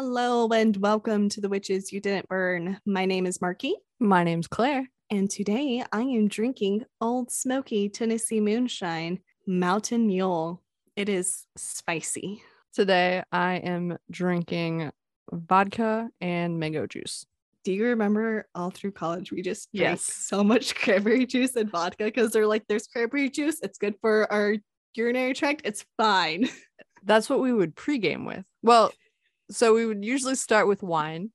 Hello and welcome to the Witches You Didn't Burn. My name is Marki, My name's Claire. and today I am drinking Old Smoky Tennessee Moonshine Mountain Mule. It is spicy. Today I am drinking vodka and mango juice. Do you remember all through college we just drank Yes. so much cranberry juice and vodka because they're like, there's cranberry juice, it's good for our urinary tract, it's fine. That's what we would pregame with. Well, so we would usually start with wine,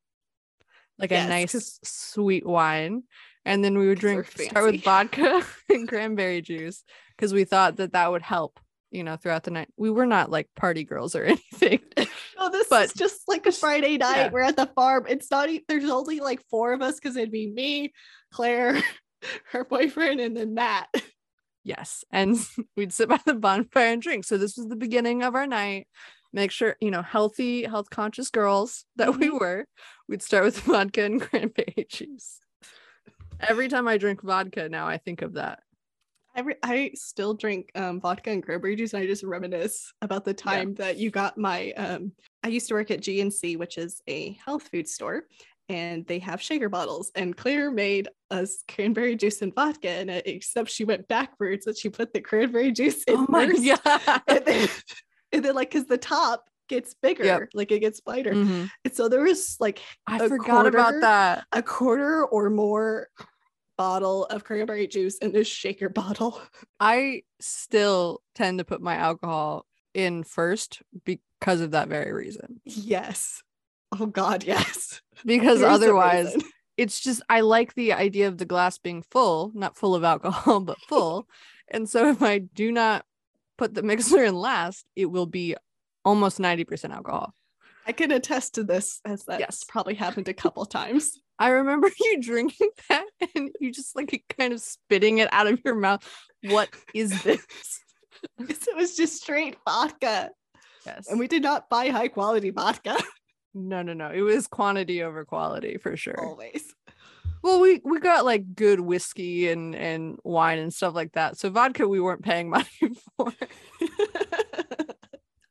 like Yes, a nice sweet wine, and then we would drink start with vodka and cranberry juice because we thought that that would help, you know, throughout the night. We were not like party girls or anything. Oh, this But- is just like a Friday night. Yeah. We're at the farm. It's not, there's only like four of us because it'd be me, Claire, her boyfriend, and then Matt. Yes. And we'd sit by the bonfire and drink. So this was the beginning of our night. Make sure, you know, healthy, health conscious girls that we Mhm. were. We'd start with vodka and cranberry juice. Every time I drink vodka now, I think of that. I, re- I still drink um, vodka and cranberry juice, and I just reminisce about the time that you got my. Um, I used to work at GNC, which is a health food store, and they have shaker bottles. And Claire made us cranberry juice and vodka in it, except she went backwards and she put the cranberry juice in Oh my first, god. and then, and then like because the top gets bigger, like it gets lighter. Mhm. And so there was like I A forgot quarter? about that. a quarter or more bottle of cranberry juice in this shaker bottle. I still tend to put my alcohol in first because of that very reason. Yes. Oh God, yes. Because Here's otherwise, it's just I like the idea of the glass being full, not full of alcohol, but full. and so if I do not put the mixer in last, it will be almost 90% alcohol. I can attest to this as that's Yes. probably happened a couple times. I remember you drinking that and you just like kind of spitting it out of your mouth. What is this? It was just straight vodka. Yes. And we did not buy high quality vodka no, no, no. It was quantity over quality for sure. always. Well, we we got like good whiskey and and wine and stuff like that. So vodka we weren't paying money for.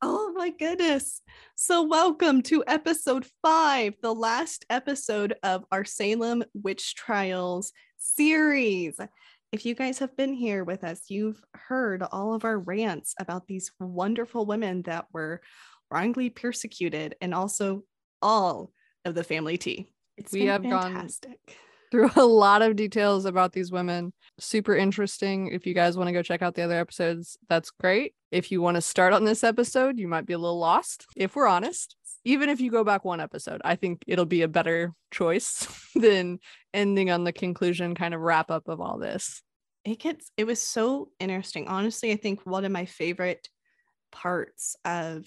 oh my goodness. So, welcome to episode five, the last episode of our Salem Witch Trials series. If you guys have been here with us, you've heard all of our rants about these wonderful women that were wrongly persecuted and also all of the family tea. It's We been have gone- fantastic. Through a lot of details about these women. Super interesting. If you guys want to go check out the other episodes, that's great. If you want to start on this episode, you might be a little lost, if we're honest. Even if you go back one episode, I think it'll be a better choice than ending on the conclusion kind of wrap up of all this. it gets it was so interesting honestly i think one of my favorite parts of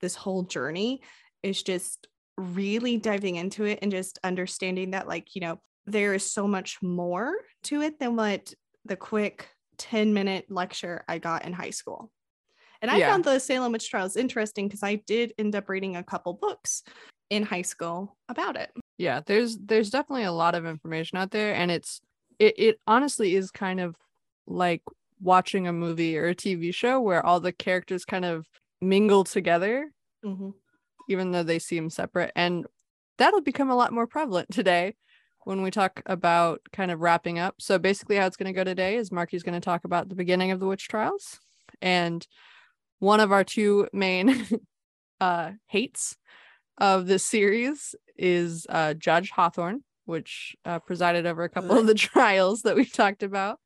this whole journey is just really diving into it and just understanding that like you know there is so much more to it than what the quick 10 minute lecture i got in high school. And i Yeah. found the salem witch trials interesting because i did end up reading a couple books in high school about it. Yeah there's there's definitely a lot of information out there and it's it, it honestly is kind of like watching a movie or a tv show where all the characters kind of mingle together mm-hmm. even though they seem separate and that'll become a lot more prevalent today when we talk about kind of wrapping up. So basically how it's going to go today is marki's going to talk about the beginning of the witch trials and one of our two main uh hates of this series is uh judge hawthorne which uh, presided over a couple of the trials that we've talked about.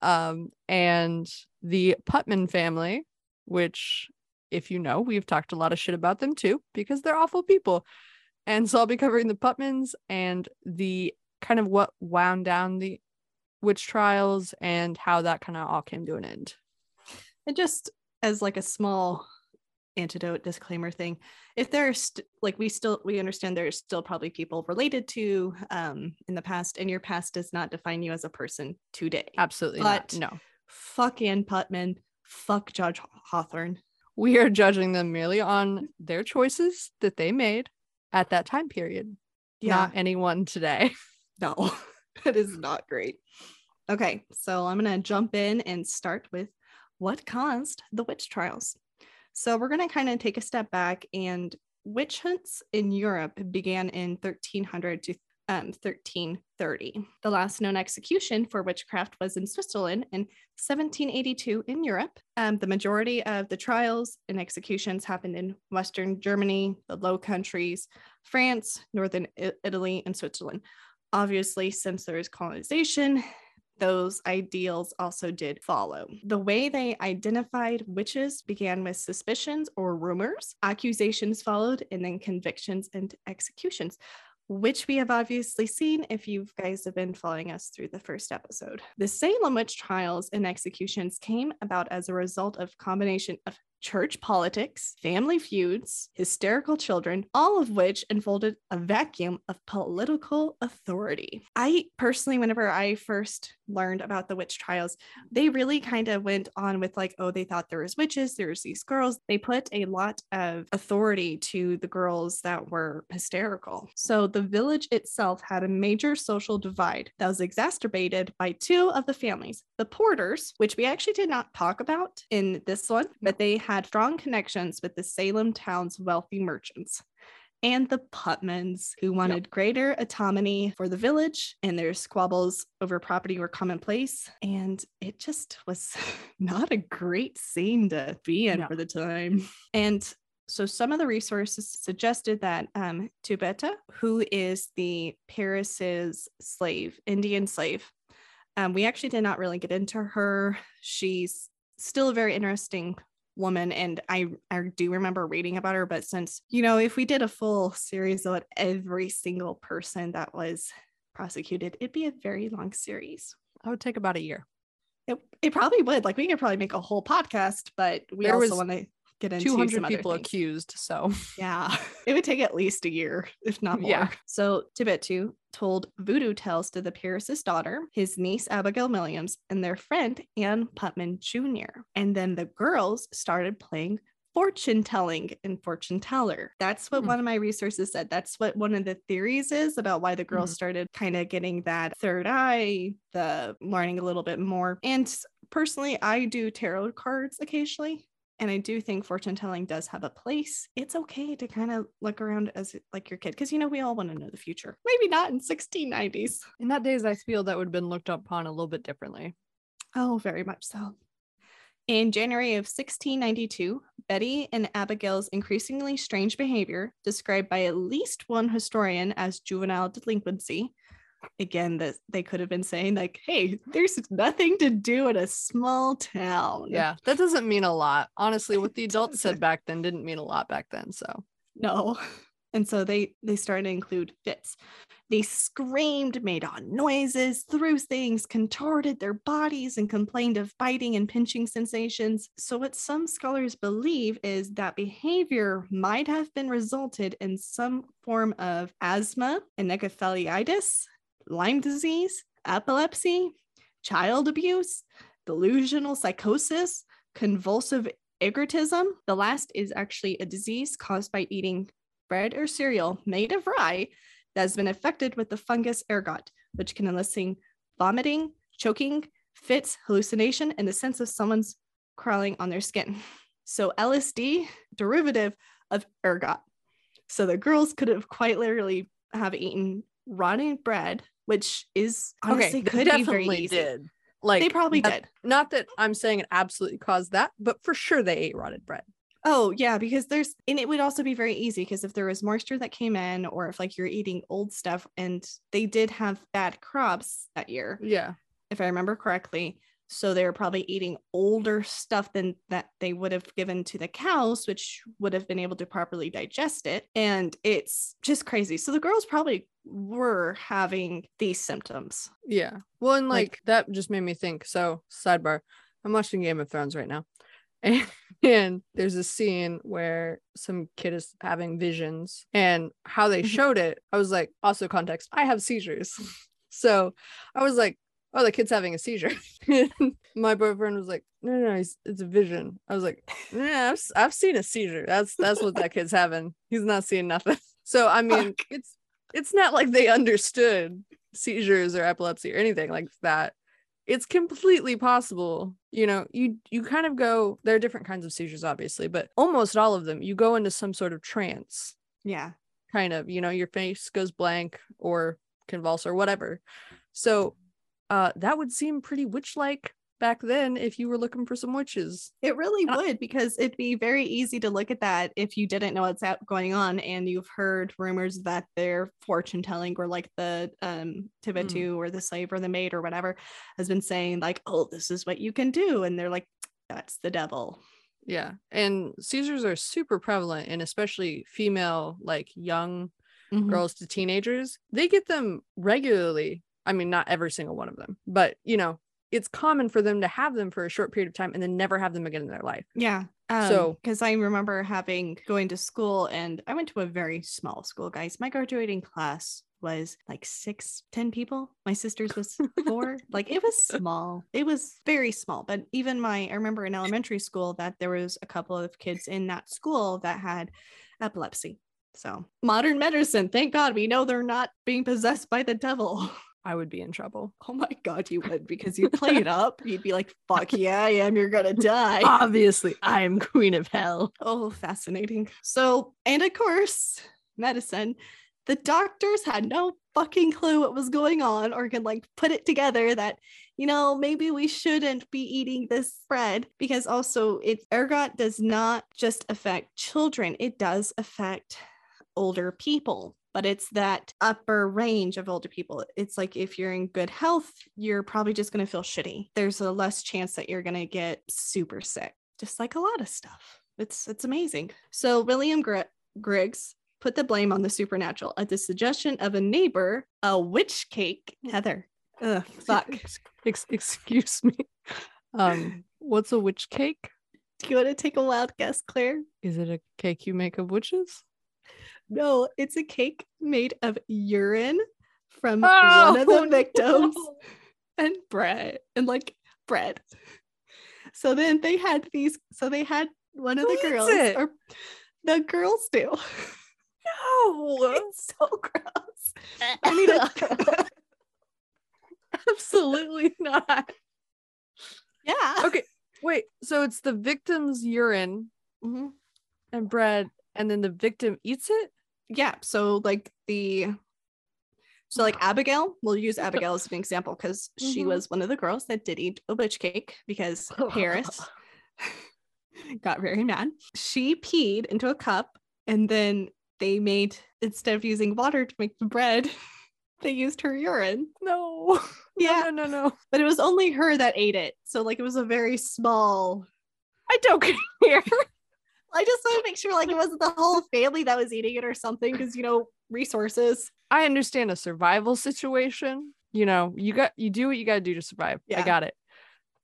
Um and the putnam family which if you know we've talked a lot of shit about them too because they're awful people and so i'll be covering the putnams and the kind of what wound down the witch trials and how that kind of all came to an end And just as like a small antidote disclaimer thing, if there's st- like we still we understand there's still probably people related to um in the past, and your past does not define you as a person today. absolutely But- not no Fuck Ann Putnam, fuck Judge Hawthorne. we are judging them merely on their choices that they made at that time period not anyone today no, it is not great. Okay, so I'm gonna jump in and start with what caused the witch trials. So we're gonna kind of take a step back and witch hunts in Europe began in 1300 to um, 1330. The last known execution for witchcraft was in Switzerland in 1782 in Europe. Um, the majority of the trials and executions happened in Western Germany, the Low Countries, France, Northern I- Italy, and Switzerland. Obviously, since there is colonization, those ideals also did follow. The way they identified witches began with suspicions or rumors, accusations followed, and then convictions and executions which we have obviously seen if you guys have been following us through the first episode. The Salem witch trials and executions came about as a result of combination of church politics, family feuds, hysterical children, all of which unfolded a vacuum of political authority. I personally, whenever I first learned about the witch trials, they really kind of went on with like, oh, they thought there was witches, there's these girls. They put a lot of authority to the girls that were hysterical. So the village itself had a major social divide that was exacerbated by two of the families, the Porters, which we actually did not talk about in this one, but they had strong connections with the Salem town's wealthy merchants and the Putnams, who wanted yep. greater autonomy for the village, and their squabbles over property were commonplace. And it just was not a great scene to be in no. for the time. And so some of the resources suggested that um, Tubeta, who is the Parris's slave, Indian slave, um, we actually did not really get into her. She's still a very interesting woman and I I do remember reading about her but since you know if we did a full series on every single person that was prosecuted it'd be a very long series. I would take about a year. It, it probably would. Like we could probably make a whole podcast but we there also want to get into 200 people accused so yeah it would take at least a year if not more yeah so Tibetu told voodoo tales to the Parris's daughter his niece Abigail Williams and their friend Anne Putnam Jr. and then the girls started playing fortune telling and fortune teller. That's what mm. one of my resources said. That's what one of the theories is about why the girls mm. started kind of getting that third eye, the learning a little bit more. And personally, I do tarot cards occasionally. And I do think fortune telling does have a place. It's okay to kind of look around as like your kid because you know we all want to know the future. Maybe not in 1690s. In that days, I feel that would have been looked upon a little bit differently. Oh, very much so. In January of 1692, Betty and Abigail's increasingly strange behavior, described by at least one historian as juvenile delinquency, again that they could have been saying like hey there's nothing to do in a small town. Yeah that doesn't mean a lot. Honestly what the adults said back then didn't mean a lot back then so. No and so they they started to include fits. They screamed made odd noises threw things contorted their bodies and complained of biting and pinching sensations. So what some scholars believe is that behavior might have been resulted in some form of asthma and encephalitis Lyme disease, epilepsy, child abuse, delusional psychosis, convulsive ergotism. The last is actually a disease caused by eating bread or cereal made of rye that has been affected with the fungus ergot, which can elicit vomiting, choking, fits, hallucination, and the sense of someone's crawling on their skin. So LSD, derivative of ergot. So the girls could have quite literally have eaten rotting bread which is honestly okay, could definitely be very easy. did. Like they probably not, did. Not that I'm saying it absolutely caused that, but for sure they ate rotted bread. Oh yeah, because there's and it would also be very easy because if there was moisture that came in, or if like you're eating old stuff, and they did have bad crops that year. Yeah, if I remember correctly, so they're probably eating older stuff than that they would have given to the cows, which would have been able to properly digest it. And it's just crazy. So the girls probably were having these symptoms. Yeah. Well, and like, like that just made me think. So, sidebar, I'm watching Game of Thrones right now. And, and there's a scene where some kid is having visions and how they mm-hmm. showed it i was like also context i have seizures so i was like oh, the kid's having a seizure. my boyfriend was like, no, no, no it's a vision. I was like, yeah, I've, I've seen a seizure. That's that's what that kid's having. He's not seeing nothing. So I mean, it's it's not like they understood seizures or epilepsy or anything like that. It's completely possible. You know, you you kind of go. There are different kinds of seizures, obviously, but almost all of them, you go into some sort of trance Yeah. kind of you know your face goes blank or convulse or whatever so uh that would seem pretty witch like back then if you were looking for some witches It really Uh, would because it'd be very easy to look at that if you didn't know what's out going on and you've heard rumors that their fortune telling or like the um Tibetu or the slave or the maid or whatever has been saying like oh this is what you can do and they're like that's the devil. yeah and seizures are super prevalent and especially female like young Mhm. girls to teenagers they get them regularly i mean not every single one of them but you know it's common for them to have them for a short period of time and then never have them again in their life Yeah. Um, So- because I remember having going to school and I went to a very small school, guys. My graduating class was like six, ten people. My sister's was four. like it was small. It was very small. But even my I remember in elementary school that there was a couple of kids in that school that had epilepsy. So modern medicine, thank God we know they're not being possessed by the devil. i would be in trouble Oh my god, you would because you'd play it up. You'd be like, fuck yeah, I am, you're gonna die. obviously i am queen of hell Oh, fascinating. So, and of course, medicine, the doctors had no fucking clue what was going on or could like put it together that, you know, maybe we shouldn't be eating this bread because also it ergot does not just affect children, it does affect older people. But it's that upper range of older people. It's like if you're in good health, you're probably just going to feel shitty. There's a less chance that you're going to get super sick, just like a lot of stuff. It's it's amazing. So William Gr- Griggs put the blame on the supernatural at the suggestion of a neighbor, a witch cake. Heather, ugh, fuck. Ex- ex- excuse me um what's a witch cake Do you want to take a wild guess, Claire? is it a cake you make of witches No, it's a cake made of urine from Oh, one of the victims no. and bread and like bread. So then they had these. So they had one of Who the girls, it? or the girls do. no It's so gross. I a. absolutely not yeah. okay wait so it's the victim's urine Mhm. and bread and then the victim eats it yeah so like the so like abigail we'll use abigail as an example because she Mhm. was one of the girls that did eat a witch cake because parris got very mad. She peed into a cup and then they made instead of using water to make the bread they used her urine. No yeah. no no no. But it was only her that ate it. So like it was a very small i don't care i just want to make sure like it wasn't the whole family that was eating it or something because you know resources I understand a survival situation. You know, you got you do what you got to do to survive. I got it.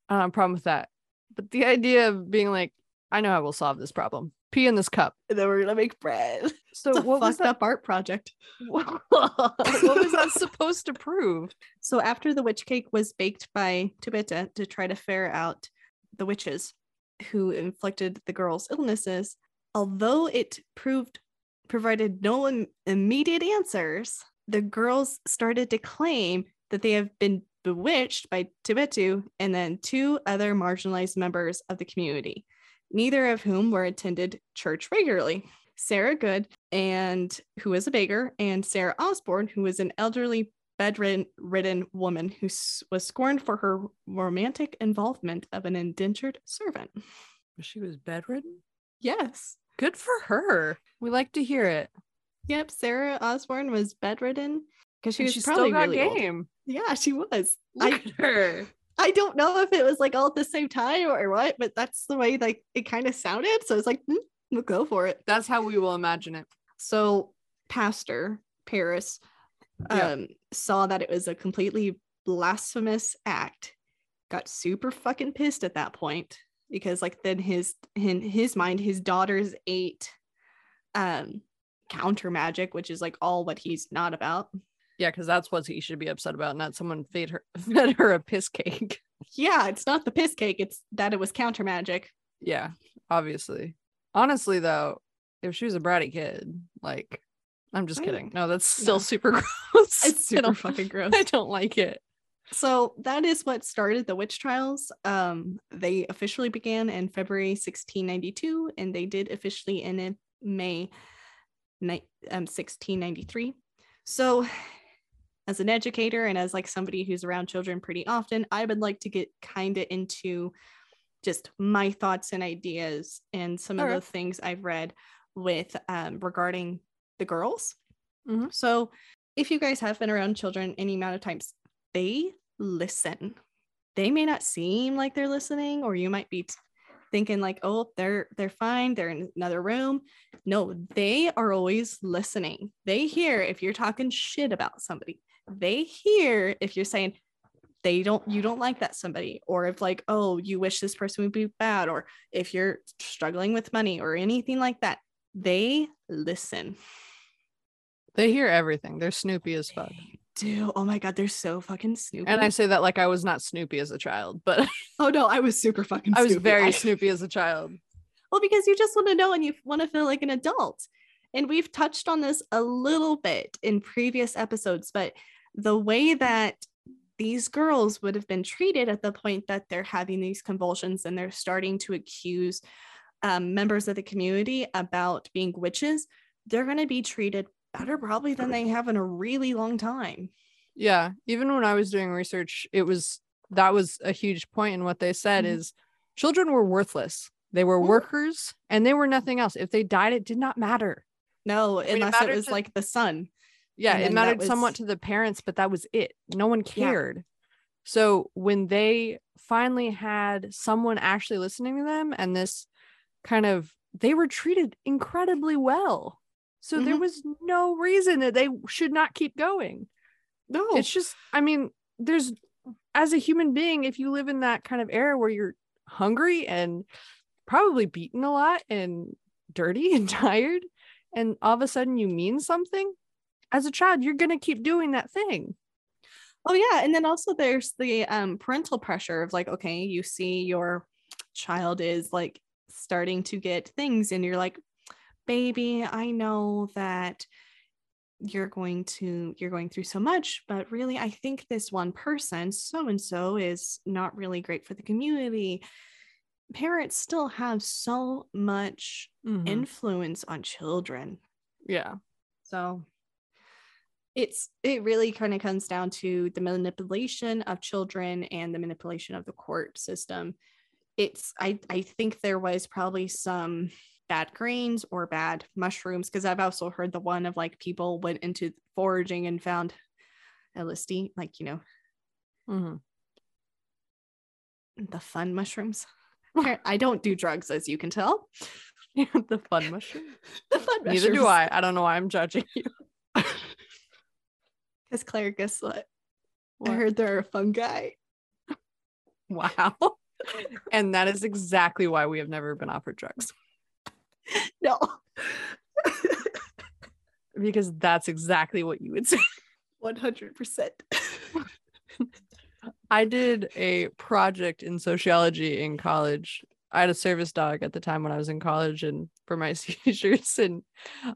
Um, problem with that. But the idea of being like, I know I will solve this problem. Pee in this cup. and then we're gonna make bread So what was that? art project. what was that supposed to prove? So after the witch cake was baked by Tibeta to try to ferret out the witches who inflicted the girls' illnesses, although it proved provided no im- immediate answers, the girls started to claim that they have been bewitched by Tibetu and then two other marginalized members of the community, neither of whom were attended church regularly. Sarah Good and who was a beggar, and Sarah Osborne, who was an elderly bedridden woman who was scorned for her romantic involvement of an indentured servant. She was bedridden. Yes. Good for her. We like to hear it. Yep. Sarah Osborne was bedridden because she And was she probably still got really old. game. Yeah, she was. Look I at her. I don't know if it was like all at the same time or what, but that's the way like it kind of sounded. So it's like, hmm, we'll go for it. That's how we will imagine it. So Pastor Parris Yeah. um saw that it was a completely blasphemous act, got super fucking pissed at that point because like then his in his mind his daughters ate um counter magic, which is like all what he's not about. Yeah, because that's what he should be upset about, not someone fed her fed her a piss cake. Yeah, it's not the piss cake, it's that it was counter magic. Yeah, obviously. Honestly, though, if she was a bratty kid, like, I'm just kidding. No, that's still no. super gross. It's super fucking gross. I don't like it. So that is what started the witch trials. Um, they officially began in February 1692, and they did officially end in May ni- um, 1693. So, as an educator and as like somebody who's around children pretty often, I would like to get kind of into just my thoughts and ideas and some of Okay. the things I've read with um, regarding the girls. Mhm. So, if you guys have been around children any amount of times, they listen. They may not seem like they're listening, or you might be t- thinking like, "Oh, they're they're fine. They're in another room." No, they are always listening. They hear if you're talking shit about somebody. They hear if you're saying they don't you don't like that somebody or if like oh you wish this person would be bad or if you're struggling with money or anything like that they listen They hear everything. They're snoopy as fuck. They do oh my god they're so fucking snoopy And I say that like I was not snoopy as a child, but oh no i was super fucking I was snoopy. very I- snoopy as a child. well because you just want to know and you want to feel like an adult and we've touched on this a little bit in previous episodes but the way that these girls would have been treated at the point that they're having these convulsions and they're starting to accuse um, members of the community about being witches they're going to be treated better probably than they have in a really long time Yeah. Even when I was doing research, it was that was a huge point in what they said Mhm. is children were worthless. They were Mhm. workers and they were nothing else. If they died, it did not matter. no mean, it unless it, mattered was to- like the sun Yeah, it mattered somewhat to the parents, but that was it. No one Yeah. cared. So when they finally had someone actually listening to them and this kind of they were treated incredibly well. So there Mhm. was no reason that they should not keep going. no It's just, I mean, there's as a human being, if you live in that kind of era where you're hungry and probably beaten a lot and dirty and tired, and all of a sudden you mean something, as a child, you're gonna keep doing that thing. Oh yeah, and then also there's the um parental pressure of like, okay, you see your child is like starting to get things, and you're like, baby, I know that you're going to you're going through so much, but really, I think this one person, so and so, is not really great for the community. Parents still have so much Mm-hmm. influence on children. yeah. So it's it really kind of comes down to the manipulation of children and the manipulation of the court system. It's I I think there was probably some bad grains or bad mushrooms because I've also heard the one of like people went into foraging and found LSD, like you know, Mhm. the fun mushrooms. I don't do drugs, as you can tell. the fun mushroom. The fun Neither do I. I don't know why I'm judging you. Because Claire, guess what? I heard they're a fungi. Wow. and that is exactly why we have never been offered drugs. No. Because that's exactly what you would say. 100%. I did a project in sociology in college. I had a service dog at the time when I was in college and for my seizures. And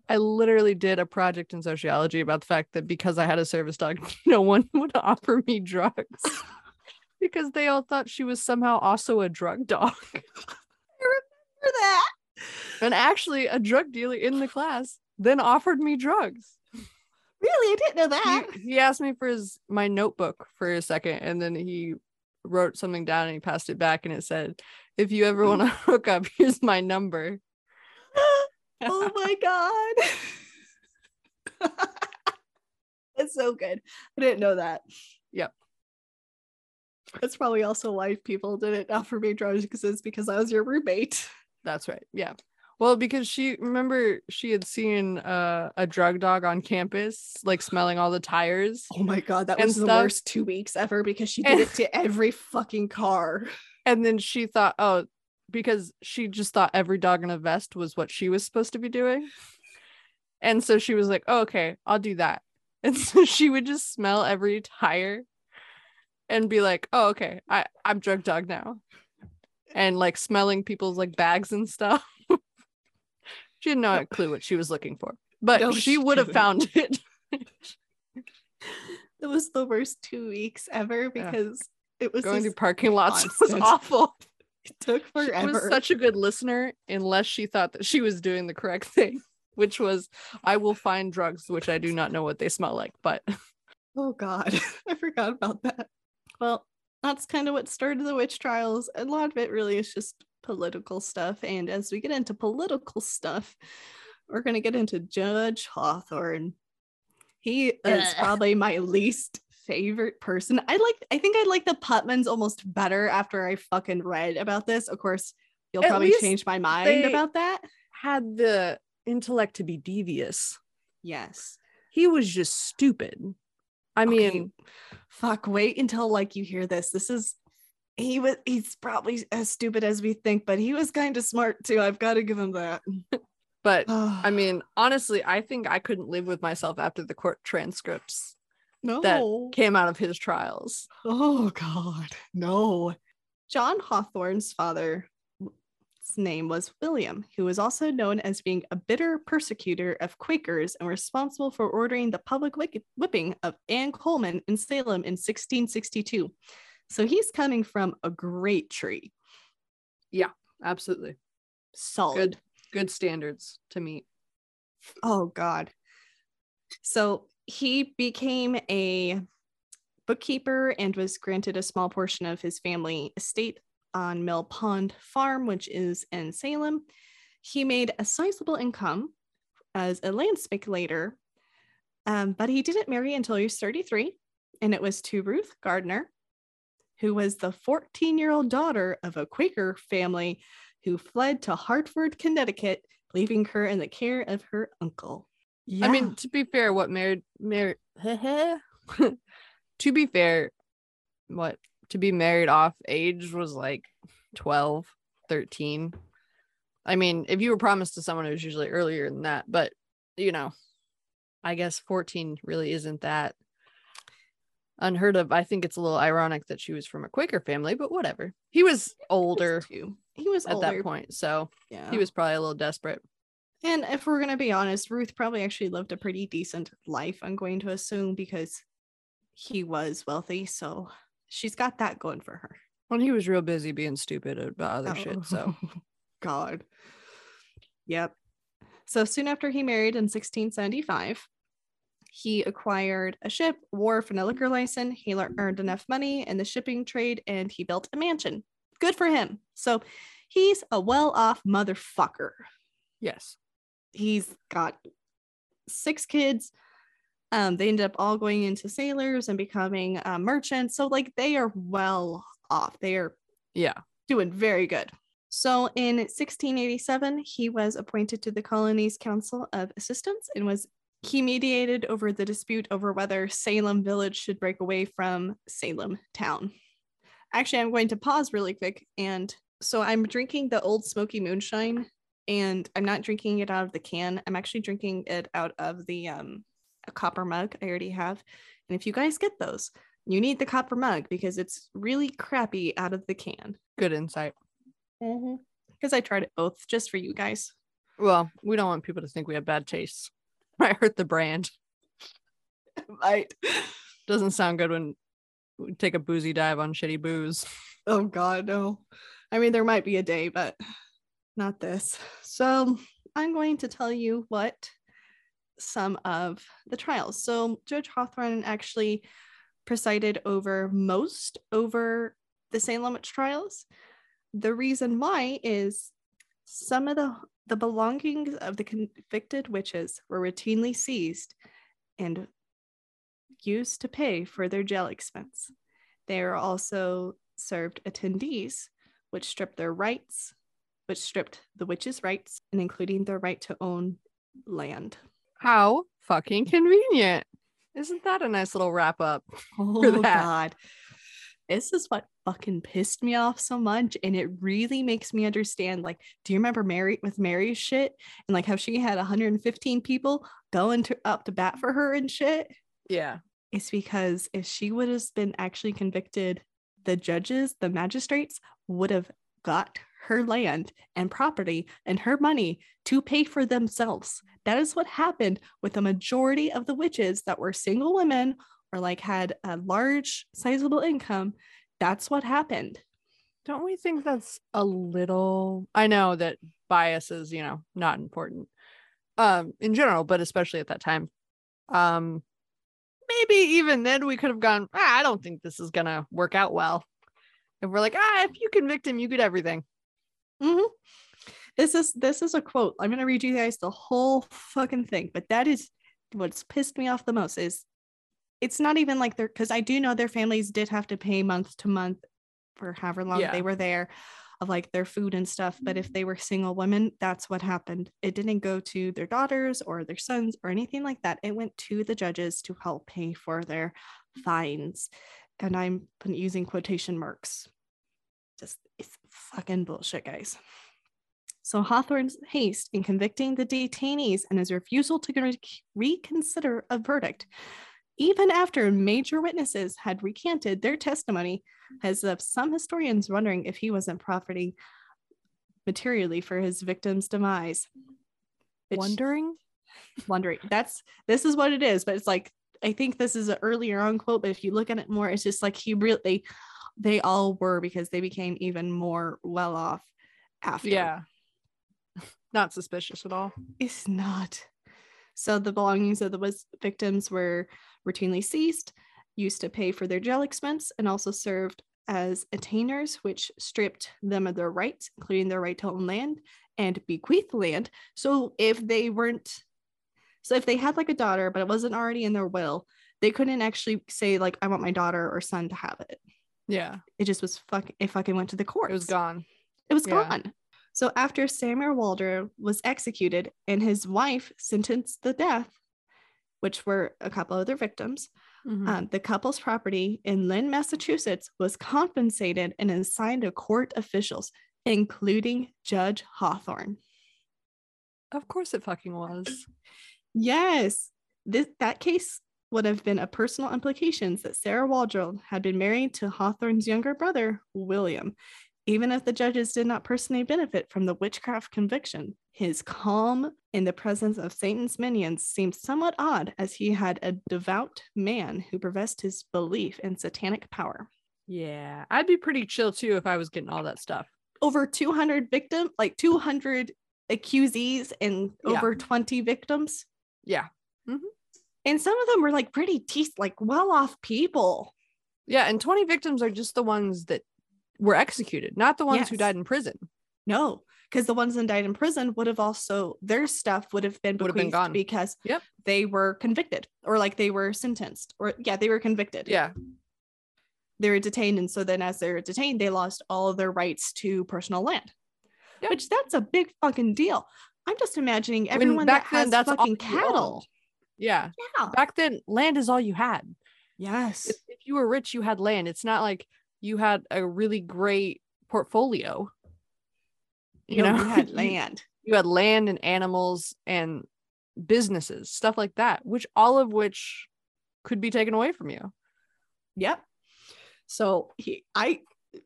I literally did a project in sociology about the fact that because I had a service dog, no one would offer me drugs because they all thought she was somehow also a drug dog. For that. And actually, a drug dealer in the class then offered me drugs. Really? I didn't know that. he, he asked me for his my notebook for a second and then he wrote something down and he passed it back and it said if you ever want to hook up here's my number oh my God. That's so good. I didn't know that. Yep. That's probably also why people didn't offer me drugs because it's because I was your roommate. That's right. Yeah. Well because she remember she had seen uh, a drug dog on campus like smelling all the tires Oh my God. That was the worst two weeks ever because she did it to every fucking car. and then she thought oh because she just thought every dog in a vest was what she was supposed to be doing. And so she was like oh, okay i'll do that. And so she would just smell every tire and be like oh okay i i'm drug dog now and like smelling people's like bags and stuff. She had no clue what she was looking for but No, she she would have found it. It was the worst two weeks ever because it was going through parking lots was awful. It took forever. She was such a good listener unless she thought that she was doing the correct thing. which was I will find drugs which I do not know what they smell like, but Oh God, I forgot about that. Well, that's kind of what started the witch trials. A lot of it really is just political stuff. And as we get into political stuff, we're gonna get into Judge Hawthorne. He is probably my least favorite person. I like I think I like the Putnams almost better after I fucking read about this. Of course, you'll At probably change my mind about that. had the intellect to be devious. Yes. He was just stupid. I Okay, mean, fuck, wait until like you hear this. This is he was he's probably as stupid as we think, but he was kind of smart too. I've got to give him that. but I mean, honestly, I think I couldn't live with myself after the court transcripts no. that came out of his trials. Oh God, no. John Hawthorne's father's name was William, who was also known as being a bitter persecutor of Quakers and responsible for ordering the public whipping of Anne Coleman in Salem in 1662. So he's coming from a great tree. Yeah, absolutely. Solid. Good good standards to meet. Oh God. So he became a bookkeeper and was granted a small portion of his family estate on Mill Pond Farm, which is in Salem. He made a sizable income as a land speculator, um, but he didn't marry until he was 33, and it was to Ruth Gardner, who was the 14 year old daughter of a Quaker family who fled to Hartford, Connecticut, leaving her in the care of her uncle. Yeah. I mean, to be fair, what married married to be fair, what to be married off age was like 12, 13. I mean, if you were promised to someone, it was usually earlier than that, but you know, I guess 14 really isn't that unheard of. I think it's a little ironic that she was from a Quaker family, but whatever. He was older too. He was at older. that point, so Yeah. he was probably a little desperate. and if we're gonna be honest, Ruth probably actually lived a pretty decent life. I'm going to assume because he was wealthy, so she's got that going for her. When he was real busy being stupid about other shit, oh. so Oh, God. Yep. So soon after he married in 1675, he acquired a ship, wharf, and a liquor license. He earned enough money in the shipping trade and he built a mansion. Good for him. So he's a well off motherfucker. yes. He's got six kids. Um, they ended up all going into sailors and becoming uh, merchants. So, like, they are well off. They are Yeah. doing very good. So in 1687, he was appointed to the colony's council of assistants and was he mediated over the dispute over whether Salem village should break away from Salem town. Actually, I'm going to pause really quick and so I'm drinking the old smoky moonshine and I'm not drinking it out of the can. I'm actually drinking it out of the um a copper mug I already have. And if you guys get those, you need the copper mug because it's really crappy out of the can. Good insight. Mm-hmm. Because I tried it both just for you guys. Well, we don't want people to think we have bad tastes. Might hurt the brand. Right. Doesn't sound good when we take a boozy dive on shitty booze. Oh God, no. I mean, there might be a day, but not this. So I'm going to tell you what some of the trials. So Judge Hawthorne actually presided over most over the Salem witch trials. The reason why is some of the the belongings of the convicted witches were routinely seized and used to pay for their jail expense. They are also served attainders, which stripped their rights, which stripped the witches' rights, and including their right to own land. How fucking convenient. Isn't that a nice little wrap up? Oh. God. This is what fucking pissed me off so much. And it really makes me understand. Like, do you remember Mary with Mary's shit? And like how she had 115 people going to up to bat for her and shit? Yeah. It's because if she would have been actually convicted, the judges, the magistrates would have got her land and property and her money to pay for themselves. That is what happened with the majority of the witches that were single women or like had a large, sizable income. That's what happened. Don't we think that's a little I know that bias is, you know, not important. um in general but especially at that time um maybe even then we could have gone ah, i don't think this is gonna work out well and we're like ah if you convict him you get everything Mhm. This is this is a quote. I'm gonna read you guys the whole fucking thing, but that is what's pissed me off the most is it's not even like they're because I do know their families did have to pay month to month for however long Yeah. they were there of like their food and stuff. But if they were single women, that's what happened. It didn't go to their daughters or their sons or anything like that. It went to the judges to help pay for their fines. And I'm using quotation marks. Just it's fucking bullshit, guys. So Hawthorne's haste in convicting the detainees and his refusal to re- reconsider a verdict, even after major witnesses had recanted their testimony, has left some historians wondering if he wasn't profiting materially for his victim's demise. Which- wondering wondering. That's this is what it is, but it's like I think this is an earlier on quote, but if you look at it more, it's just like he really they all were because they became even more well off after. yeah not suspicious at all It's not. So the belongings of the victims were routinely seized, used to pay for their jail expense, and also served as attainders, which stripped them of their rights, including their right to own land and bequeath land. So if they weren't, so if they had like a daughter, but it wasn't already in their will, they couldn't actually say like, "I want my daughter or son to have it." Yeah It just was fuck. It fucking went to the court. it was gone It was Yeah. gone. So after Samuel Wardwell was executed and his wife sentenced to death, which were a couple other victims, Mhm. um, the couple's property in Lynn, Massachusetts was compensated and assigned to court officials, including Judge Hawthorne. of course it fucking was Yes, this that case would have been a personal implications that Sarah Wardwell had been married to Hawthorne's younger brother, William. Even if the judges did not personally benefit from the witchcraft conviction, his calm in the presence of Satan's minions seemed somewhat odd as he had a devout man who professed his belief in satanic power. yeah i'd be pretty chill too if i was getting all that stuff Over 200 victims, like 200 accusees and Yeah. over 20 victims. yeah mm-hmm. And some of them were like pretty teeth, like well off people. yeah and 20 victims are just the ones that were executed not the ones who died in prison No, because the ones that died in prison would have also their stuff would have been Would have been gone. because Yep. they were convicted or like they were sentenced or yeah they were convicted. yeah they were detained, and so then as they were detained, they lost all of their rights to personal land. Yep. Which that's a big fucking deal. I'm just imagining When everyone that back then, has that's fucking cattle. Yeah Yeah. back then land is all you had Yes. if, if you were rich you had land it's not like you had a really great portfolio you No, know you had land. you had land and animals and businesses stuff like that which all of which could be taken away from you Yep. So he, I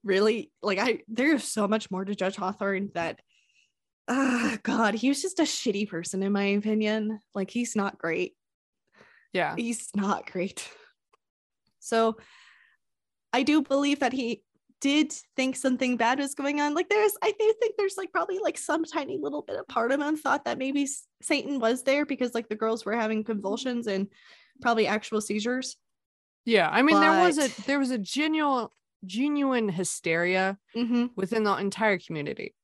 really like. I there's so much more to Judge Hawthorne that, ah, God, he was just a shitty person in my opinion. Like he's not great. Yeah He's not great. So, I do believe that he did think something bad was going on. Like there's, I do think there's like probably like some tiny little bit of part of him thought that maybe Satan was there because like the girls were having convulsions and probably actual seizures. yeah i mean there was a there was a genuine genuine hysteria Mm-hmm. within the entire community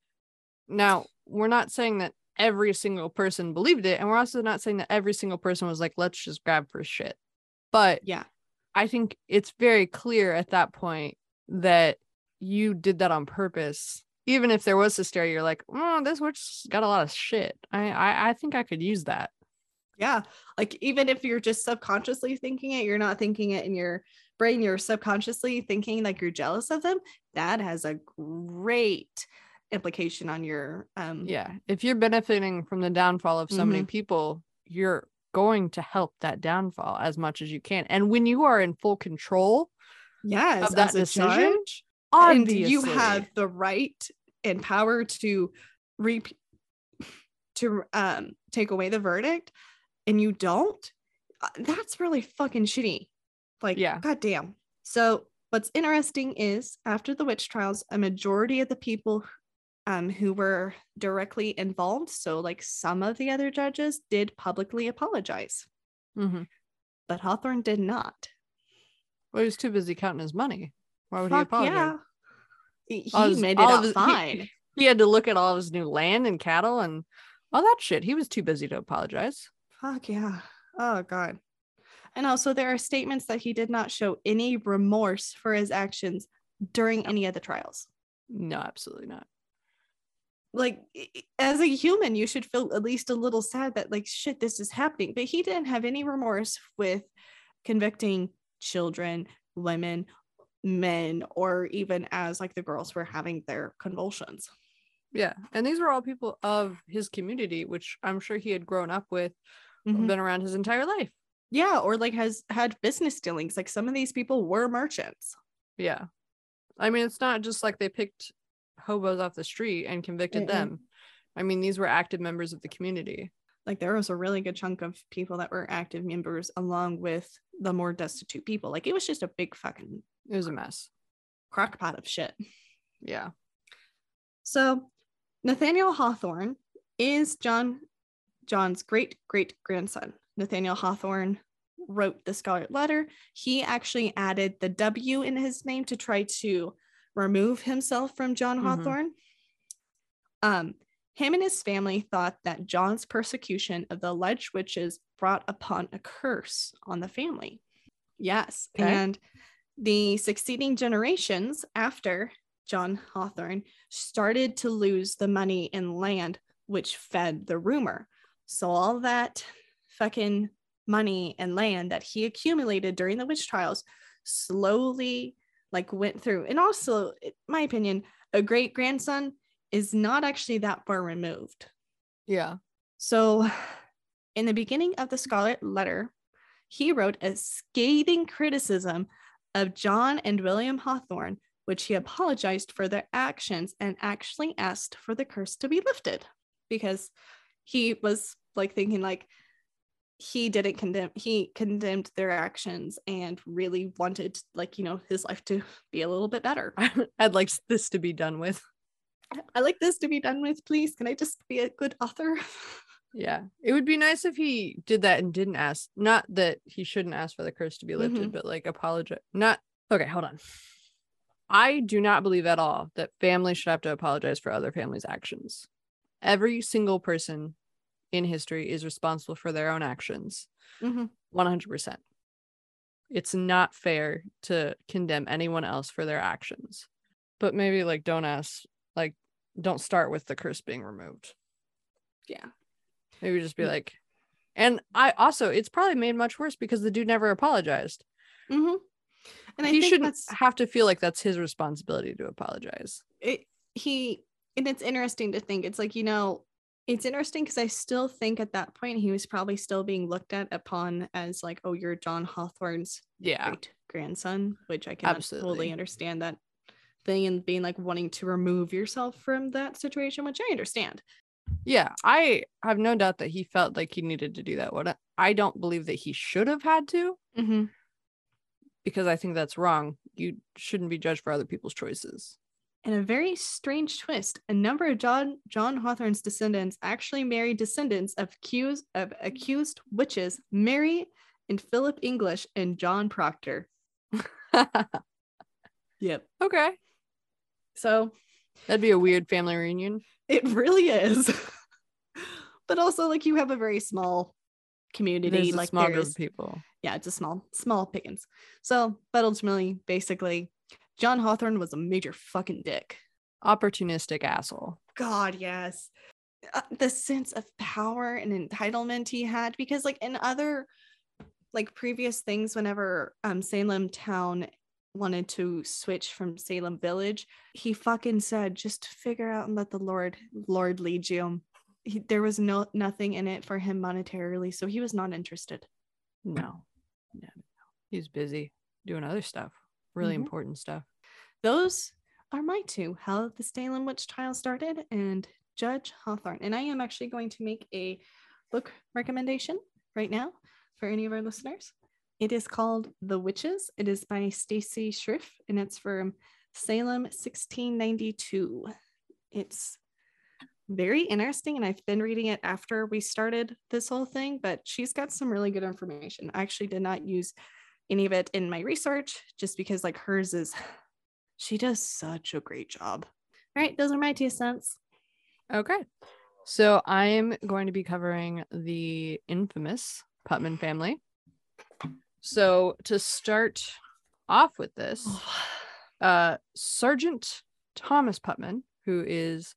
now we're not saying that every single person believed it and we're also not saying that every single person was like let's just grab for shit but Yeah. I think it's very clear at that point that you did that on purpose. Even if there was hysteria, you're like, oh, this witch got a lot of shit. I, I I think I could use that. Yeah. Like even if you're just subconsciously thinking it, you're not thinking it in your brain, you're subconsciously thinking like you're jealous of them. That has a great implication on your um Yeah. If you're benefiting from the downfall of so many people, you're going to help that downfall as much as you can. And when you are in full control, yes of that decision, judge, and you have the right and power to reap to um take away the verdict and you don't uh, that's really fucking shitty like Yeah. goddamn so what's interesting is after the witch trials a majority of the people um, who were directly involved. So, like some of the other judges did publicly apologize, hmm but Hawthorne did not. Well, he was too busy counting his money. Why would he apologize? yeah. He, he his- made it all out his- he- fine. He had to look at all of his new land and cattle and all that shit. He was too busy to apologize. Fuck yeah. Oh god. And also there are statements that he did not show any remorse for his actions during any of the trials. No, absolutely not. Like as a human, you should feel at least a little sad that like shit this is happening, but he didn't have any remorse with convicting children, women, men or even as like the girls were having their convulsions. Yeah. And these were all people of his community, which I'm sure he had grown up with, Mhm. been around his entire life. Yeah, or like has had business dealings. Like some of these people were merchants. Yeah. I mean, it's not just like they picked hobos off the street and convicted Mm-mm. them. I mean, these were active members of the community. like there was a really good chunk of people that were active members along with the more destitute people like it was just a big fucking It was a mess. crockpot of shit Yeah. so nathaniel hawthorne is john john's great great grandson nathaniel hawthorne wrote the scarlet letter he actually added the w in his name to try to remove himself from john Mhm. hawthorne um him and his family thought that John's persecution of the alleged witches brought upon a curse on the family. Yes. Okay. And the succeeding generations after John Hawthorne started to lose the money and land which fed the rumor. So all that fucking money and land that he accumulated during the witch trials slowly like went through. And also, in my opinion, a great grandson is not actually that far removed. Yeah. So, in the beginning of the Scarlet Letter, he wrote a scathing criticism of John and William Hawthorne, which he apologized for their actions and actually asked for the curse to be lifted because he was like thinking like he didn't condemn he condemned their actions and really wanted like you know his life to be a little bit better I'd like this to be done with. i like this to be done with please can i just be a good author Yeah. It would be nice if he did that and didn't ask. Not that he shouldn't ask for the curse to be lifted, Mhm. but like apologize. Not okay, hold on. I do not believe at all that families should have to apologize for other families' actions. Every single person in history is responsible for their own actions. Mhm. 100%. It's not fair to condemn anyone else for their actions. But maybe like don't ask like don't start with the curse being removed. yeah Maybe just be Mm. like, and I also, it's probably made much worse because the dude never apologized. hmm and i he shouldn't have to feel like that's his responsibility to apologize. it, he and it's interesting to think it's like you know it's interesting because i still think at that point he was probably still being looked at upon as like oh you're john hawthorne's Yeah. great grandson which i can Absolutely. absolutely understand that thing and being like wanting to remove yourself from that situation which i understand Yeah. I have no doubt that he felt like he needed to do that. What I- I don't believe that he should have had to mm-hmm. because I think that's wrong. You shouldn't be judged for other people's choices. In a very strange twist a number of john john hawthorne's descendants actually married descendants of accused of accused witches mary and philip english and john proctor yep okay. so That'd be a weird family reunion. it really is but also like you have a very small community like small group of people. yeah it's a small small pickings so but ultimately basically john hawthorne was a major fucking dick Opportunistic asshole. God, yes. Uh, the sense of power and entitlement he had, because like in other like previous things, whenever um Salem town wanted to switch from Salem village, he fucking said, just figure out and let the Lord Lord lead you. He, there was no nothing in it for him monetarily, so he was not interested. No. No. no, no. He's busy doing other stuff. Really Mhm. important stuff. Those are my two how the Salem witch trial started and Judge Hawthorne. And I am actually going to make a book recommendation right now for any of our listeners. It is called The Witches. It is by Stacy Schiff and it's from Salem 1692. it's very interesting. And I've been reading it after we started this whole thing, but she's got some really good information. I actually did not use any of it in my research just because, like, hers is, she does such a great job. All right, those are my two cents. Okay. So I'm going to be covering the infamous Putnam family. So to start off with this, uh, Sergeant Thomas Putnam, who is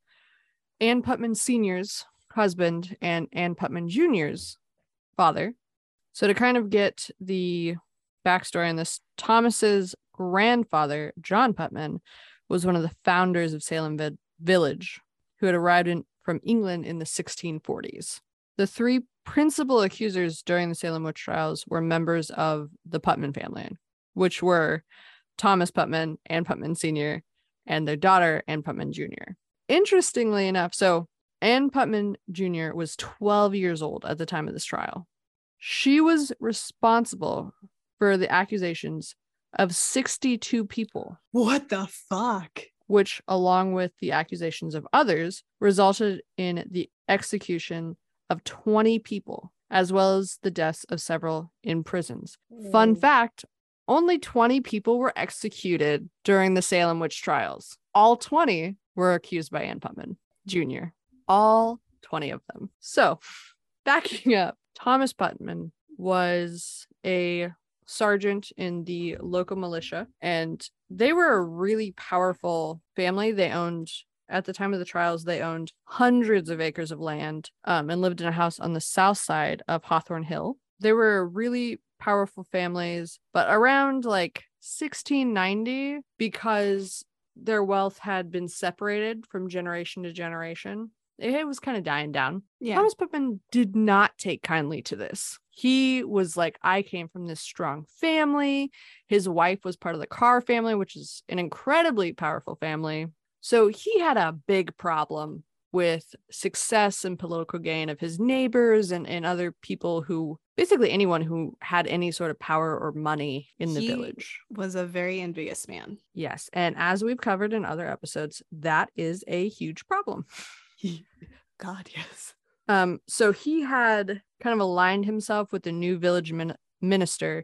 Ann Putnam Sr.'s husband and Ann Putnam Jr.'s father. So to kind of get the backstory on this, Thomas's grandfather, John Putnam, was one of the founders of Salem Village, who had arrived in, from England in the 1640s. The three principal accusers during the Salem witch trials were members of the Putnam family, which were Thomas Putnam, Ann Putnam Sr., and their daughter, Ann Putnam Jr. Interestingly enough, so Ann Putnam Jr. was 12 years old at the time of this trial. She was responsible for the accusations of 62 people. What the fuck? Which, along with the accusations of others, resulted in the execution of 20 people, as well as the deaths of several in prisons. Fun fact only 20 people were executed during the Salem witch trials. All 20 were accused by Ann Putnam Jr. All 20 of them. So, backing up, Thomas Putnam was a sergeant in the local militia, and they were a really powerful family. They owned, at the time of the trials, they owned hundreds of acres of land um, and lived in a house on the south side of Hawthorne Hill. They were really powerful families, but around like 1690, because their wealth had been separated from generation to generation, it was kind of dying down. Yeah. Thomas Putnam did not take kindly to this. He was like, I came from this strong family. His wife was part of the Carr family, which is an incredibly powerful family. So he had a big problem with success and political gain of his neighbors and, and other people who basically anyone who had any sort of power or money in the He village. Was a very envious man. Yes. And as we've covered in other episodes, that is a huge problem. God, yes. Um, so he had kind of aligned himself with the new village min- minister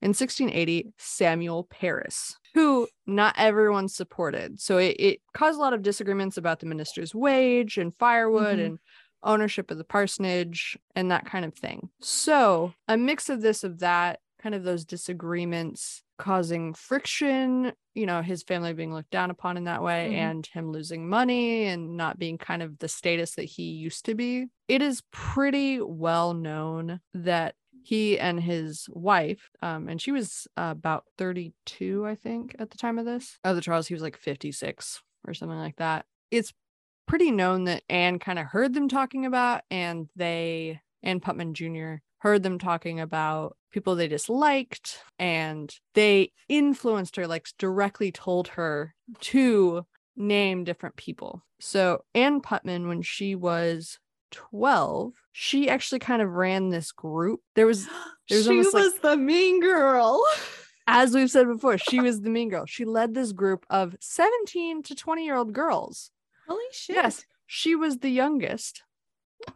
in 1680, Samuel Parris, who not everyone supported. So it, it caused a lot of disagreements about the minister's wage and firewood Mhm. and ownership of the parsonage and that kind of thing. So a mix of this, of that, kind of those disagreements causing friction, you know, his family being looked down upon in that way Mhm. and him losing money and not being kind of the status that he used to be. It is pretty well known that he and his wife, um, and she was uh, about 32, I think, at the time of this. Of the trials, he was like 56 or something like that. It's pretty known that Anne kind of heard them talking about, and they, Anne Putnam Jr., heard them talking about people they disliked, and they influenced her, like directly told her to name different people. So Anne Putnam, when she was 12, she actually kind of ran this group. There was There's she almost like- was the mean girl. as we've said before, she was the mean girl. She led this group of 17 to 20 year old girls. Holy shit. Yes, she was the youngest.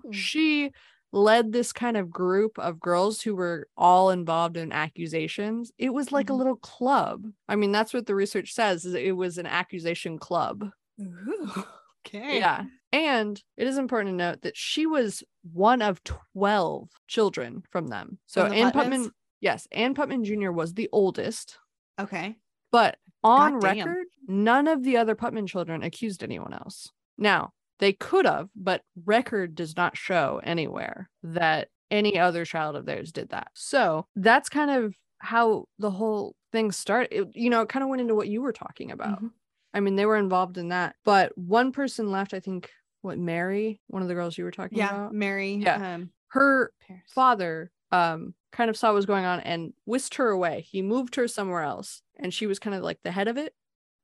Mm. She led this kind of group of girls who were all involved in accusations. It was like a Mhm. little club. I mean, that's what the research says is it was an accusation club. Ooh, okay. Yeah. And it is important to note that she was one of 12 children from them. So From the Ann? Putnam, yes, Ann Putnam Jr. was the oldest. Okay. But on record, none of the other Putnam children accused anyone else. Now, they could have, but record does not show anywhere that any other child of theirs did that. So that's kind of how the whole thing started. It, you know, it kind of went into what you were talking about. Mhm. I mean, they were involved in that, but one person left, I think, what, Mary, one of the girls you were talking Yeah. about? Mary. Yeah. Um, Her Parris. father um kind of saw what was going on and whisked her away. He moved her somewhere else and she was kind of like the head of it.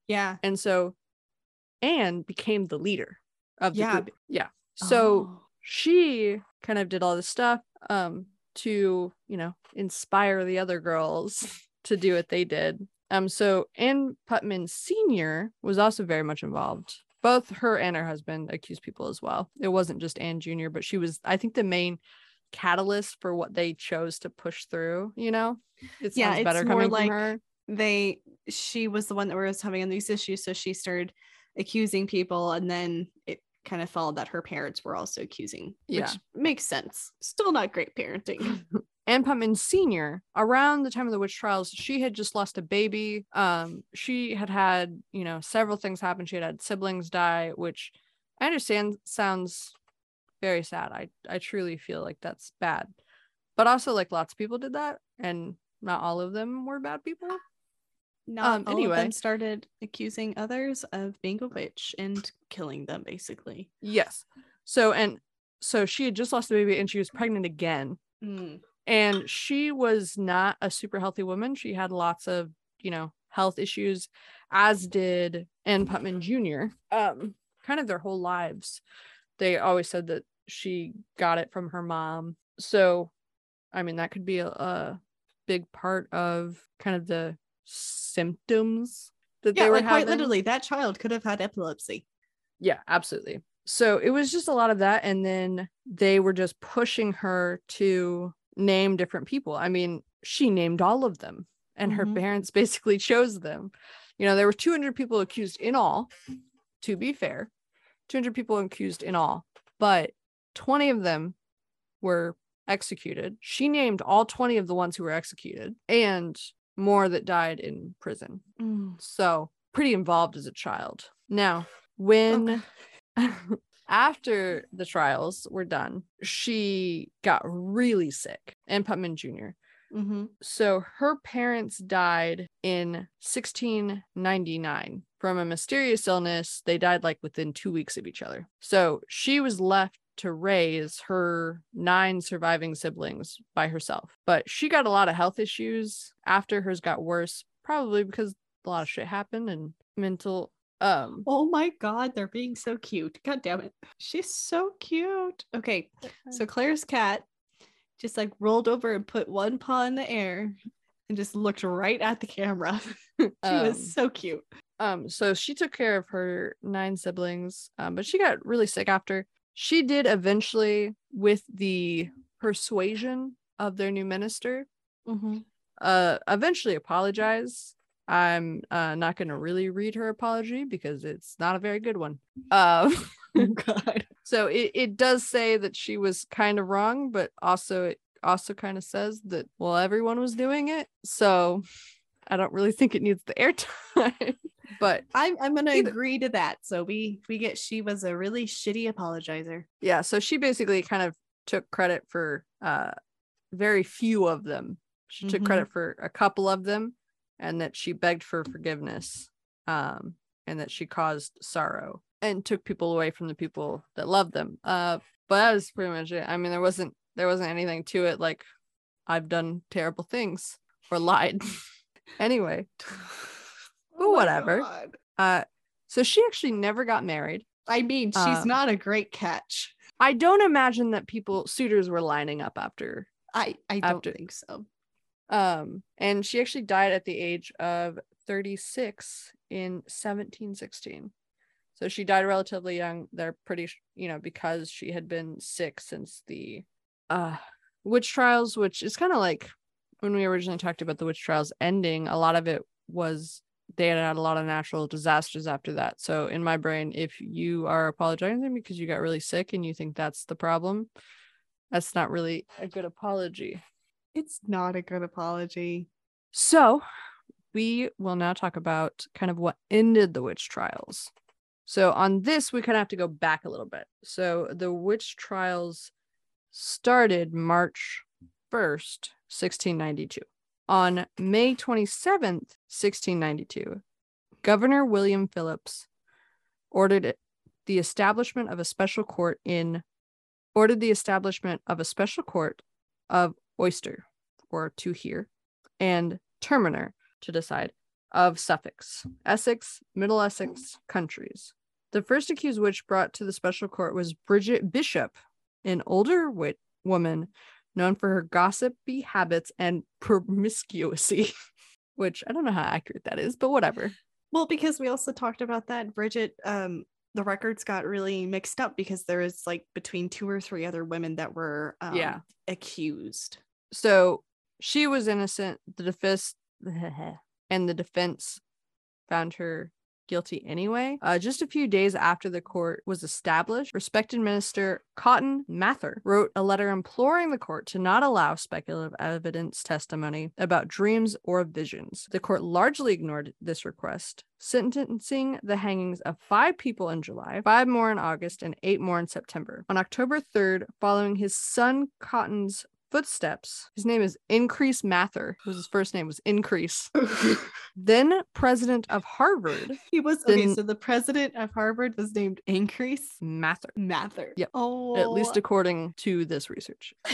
Yeah. And so Anne became the leader of the Yeah. group. Yeah. So Oh. she kind of did all this stuff um to, you know, inspire the other girls to do what they did. Um so Anne Putnam Sr. was also very much involved both her and her husband accused people as well. It wasn't just Anne Jr., but she was, I think, the main catalyst for what they chose to push through. You know, it yeah, it's better more like they. She was the one that was having these issues, so she started accusing people, and then it kind of followed that her parents were also accusing, yeah. which makes sense. Still not great parenting. Ann Putnam Sr., around the time of the witch trials, she had just lost a baby. Um, she had had, you know, several things happen. She had had siblings die, which I understand sounds very sad. I, I truly feel like that's bad. But also, like, lots of people did that, and not all of them were bad people. Not um, all anyway. of them started accusing others of being a witch and killing them, basically. Yes. So, and so she had just lost a baby and she was pregnant again. Mm and she was not a super healthy woman she had lots of you know health issues as did Ann Putnam Jr. um kind of their whole lives they always said that she got it from her mom so i mean that could be a, a big part of kind of the symptoms that yeah, they were like having. quite literally that child could have had epilepsy yeah absolutely so it was just a lot of that and then they were just pushing her to name different people. I mean, she named all of them and mm-hmm. her parents basically chose them. You know, there were 200 people accused in all, to be fair, 200 people accused in all, but 20 of them were executed. She named all 20 of the ones who were executed and more that died in prison. Mm. So, pretty involved as a child. Now, when okay. after the trials were done, she got really sick, and Putnam Jr. Mm-hmm. So her parents died in 1699 from a mysterious illness. They died like within two weeks of each other. So she was left to raise her nine surviving siblings by herself. But she got a lot of health issues after hers got worse, probably because a lot of shit happened and mental um oh my god they're being so cute. God damn it. She's so cute. Okay so claire's cat just like rolled over and put one paw in the air and just looked right at the camera. She um, was so cute. um so she took care of her nine siblings um but she got really sick after she did eventually with the persuasion of their new minister mm-hmm. uh eventually apologize I'm uh, not going to really read her apology because it's not a very good one. Uh, oh, God. So it, it does say that she was kind of wrong, but also it also kind of says that, well, everyone was doing it. So I don't really think it needs the airtime. but I'm, I'm going to agree to that. So we, we get she was a really shitty apologizer. Yeah. So she basically kind of took credit for uh, very few of them. She mm-hmm. took credit for a couple of them and that she begged for forgiveness um, and that she caused sorrow and took people away from the people that loved them. Uh, but that was pretty much it. I mean, there wasn't there wasn't anything to it like I've done terrible things or lied. anyway, oh whatever. Uh, so she actually never got married. I mean, she's um, not a great catch. I don't imagine that people suitors were lining up after. I I don't after, think so. Um, and she actually died at the age of 36 in 1716. So she died relatively young. They're pretty, you know, because she had been sick since the uh witch trials, which is kind of like when we originally talked about the witch trials ending, a lot of it was they had had a lot of natural disasters after that. So in my brain, if you are apologizing because you got really sick and you think that's the problem, that's not really a good apology. It's not a good apology. So, we will now talk about kind of what ended the witch trials. So, on this, we kind of have to go back a little bit. So, the witch trials started March 1st, 1692. On May 27th, 1692, Governor William Phillips ordered the establishment of a special court in ordered the establishment of a special court of Oyer or to hear, and Terminer to decide of Suffolk, Essex, Middle Essex countries. The first accused witch brought to the special court was Bridget Bishop, an older wit- woman known for her gossipy habits and promiscuity, which I don't know how accurate that is, but whatever. Well, because we also talked about that Bridget um the records got really mixed up because there was like between two or three other women that were um, Yeah. accused. So she was innocent. The defense and the defense found her guilty anyway. Uh, just a few days after the court was established, respected minister Cotton Mather wrote a letter imploring the court to not allow speculative evidence testimony about dreams or visions. The court largely ignored this request, sentencing the hangings of five people in July, five more in August, and eight more in September. On October 3rd, following his son Cotton's footsteps. His name is Increase Mather. Whose his first name was Increase. then president of Harvard, he was okay. Then- So the president of Harvard was named Increase Mather. Mather. Yep. Oh, At least according to this research. I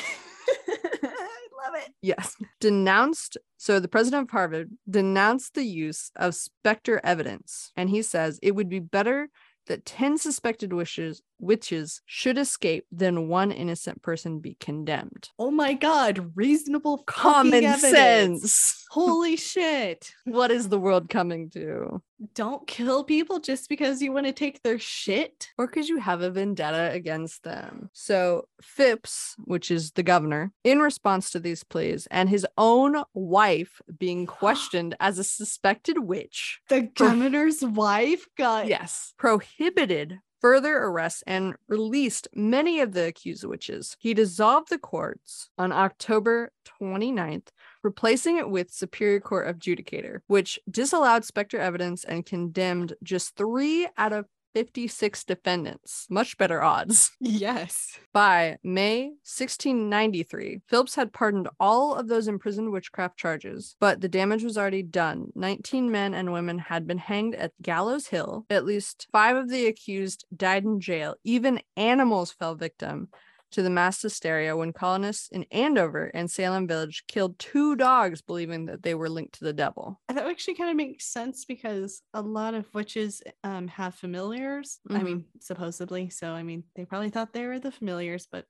love it. Yes. Denounced. So the president of Harvard denounced the use of specter evidence. And he says it would be better that 10 suspected wishes, witches should escape than one innocent person be condemned. Oh my god, reasonable Common sense. Holy shit. What is the world coming to? Don't kill people just because you want to take their shit. or because you have a vendetta against them. So, Phips, which is the governor, in response to these pleas and his own wife being questioned as a suspected witch, The governor's wife got yes, prohibited further arrests and released many of the accused witches. He dissolved the courts on October 29th, replacing it with Superior Court of Judicature, which disallowed specter evidence and condemned just three out of 56 defendants. Much better odds. Yes. By May 1693, Phillips had pardoned all of those imprisoned witchcraft charges, but the damage was already done. 19 men and women had been hanged at Gallows Hill. At least five of the accused died in jail. Even animals fell victim to the mass hysteria when colonists in Andover and Salem Village killed two dogs, believing that they were linked to the devil. That actually kind of makes sense because a lot of witches um, have familiars. I Mhm. mean, supposedly. So, I mean, they probably thought they were the familiars, but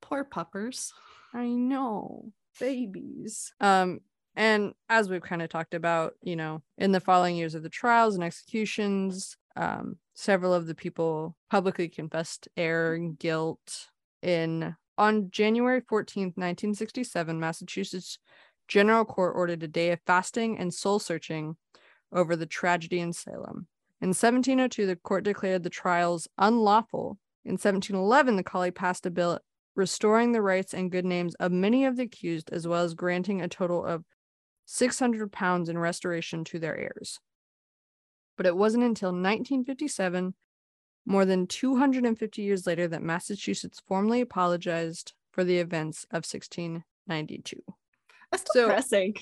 poor puppers. I know. Babies. Um, and as we've kind of talked about, you know, in the following years of the trials and executions, um, several of the people publicly confessed error and guilt. In on January 14th, 1967, Massachusetts General Court ordered a day of fasting and soul searching over the tragedy in Salem. In 1702, the court declared the trials unlawful. In 1711, the collie passed a bill restoring the rights and good names of many of the accused, as well as granting a total of 600 pounds in restoration to their heirs. But it wasn't until 1957, more than 250 years later, that Massachusetts formally apologized for the events of 1692. That's So- depressing.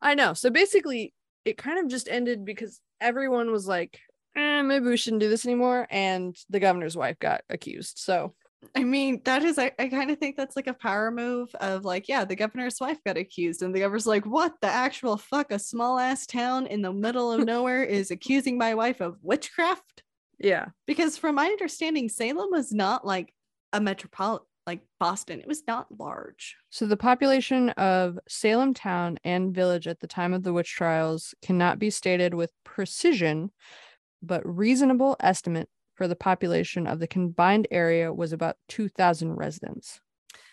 I know. So basically, it kind of just ended because everyone was like, eh, maybe we shouldn't do this anymore. And the governor's wife got accused. So I mean, that is, I, I kind of think that's like a power move of like, yeah, the governor's wife got accused, and the governor's like, what the actual fuck? A small ass town in the middle of nowhere is accusing my wife of witchcraft? Yeah. Because from my understanding, Salem was not like a metropolitan, like Boston, it was not large. So the population of Salem town and village at the time of the witch trials cannot be stated with precision, but reasonable estimate for the population of the combined area was about 2000 residents.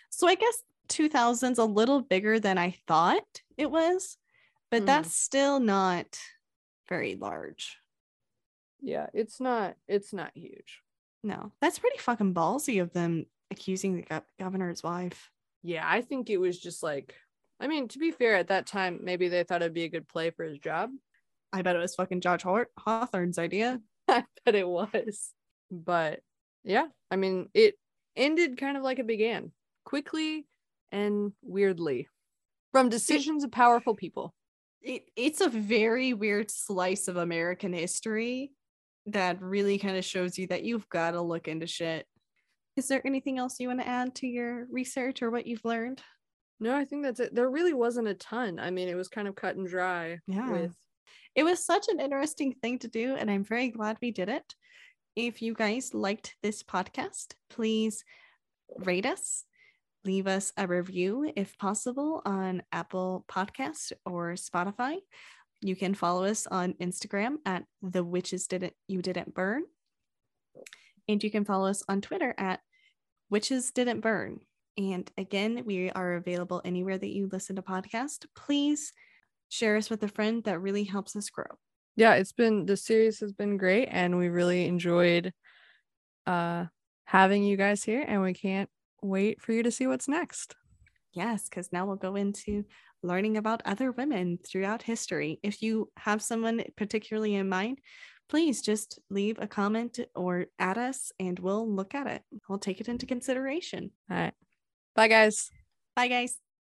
So I guess 2000's a little bigger than I thought it was, but Mm. that's still not very large. Yeah, it's not it's not huge. No, that's pretty fucking ballsy of them accusing the gov- governor's wife. Yeah, I think it was just like I mean, to be fair, at that time, maybe they thought it'd be a good play for his job. I bet it was fucking George Haw- Hawthorne's idea. I bet it was. But yeah, I mean, it ended kind of like it began quickly and weirdly from decisions of powerful people. It, it's a very weird slice of American history that really kind of shows you that you've got to look into shit. Is there anything else you want to add to your research or what you've learned? No, I think that's it. There really wasn't a ton. I mean, it was kind of cut and dry Yeah. with It was such an interesting thing to do, and I'm very glad we did it. If you guys liked this podcast, please rate us, leave us a review if possible on Apple Podcast or Spotify. You can follow us on Instagram at the witches didn't you didn't burn. And you can follow us on Twitter at Witches Didn't Burn. And again, we are available anywhere that you listen to podcasts. Please share us with a friend. That really helps us grow. Yeah, it's been the series has been great and we really enjoyed uh having you guys here and we can't wait for you to see what's next. Yes, because now we'll go into learning about other women throughout history. If you have someone particularly in mind, please just leave a comment or add us and we'll look at it. We'll take it into consideration. All right. Bye, guys. Bye, guys.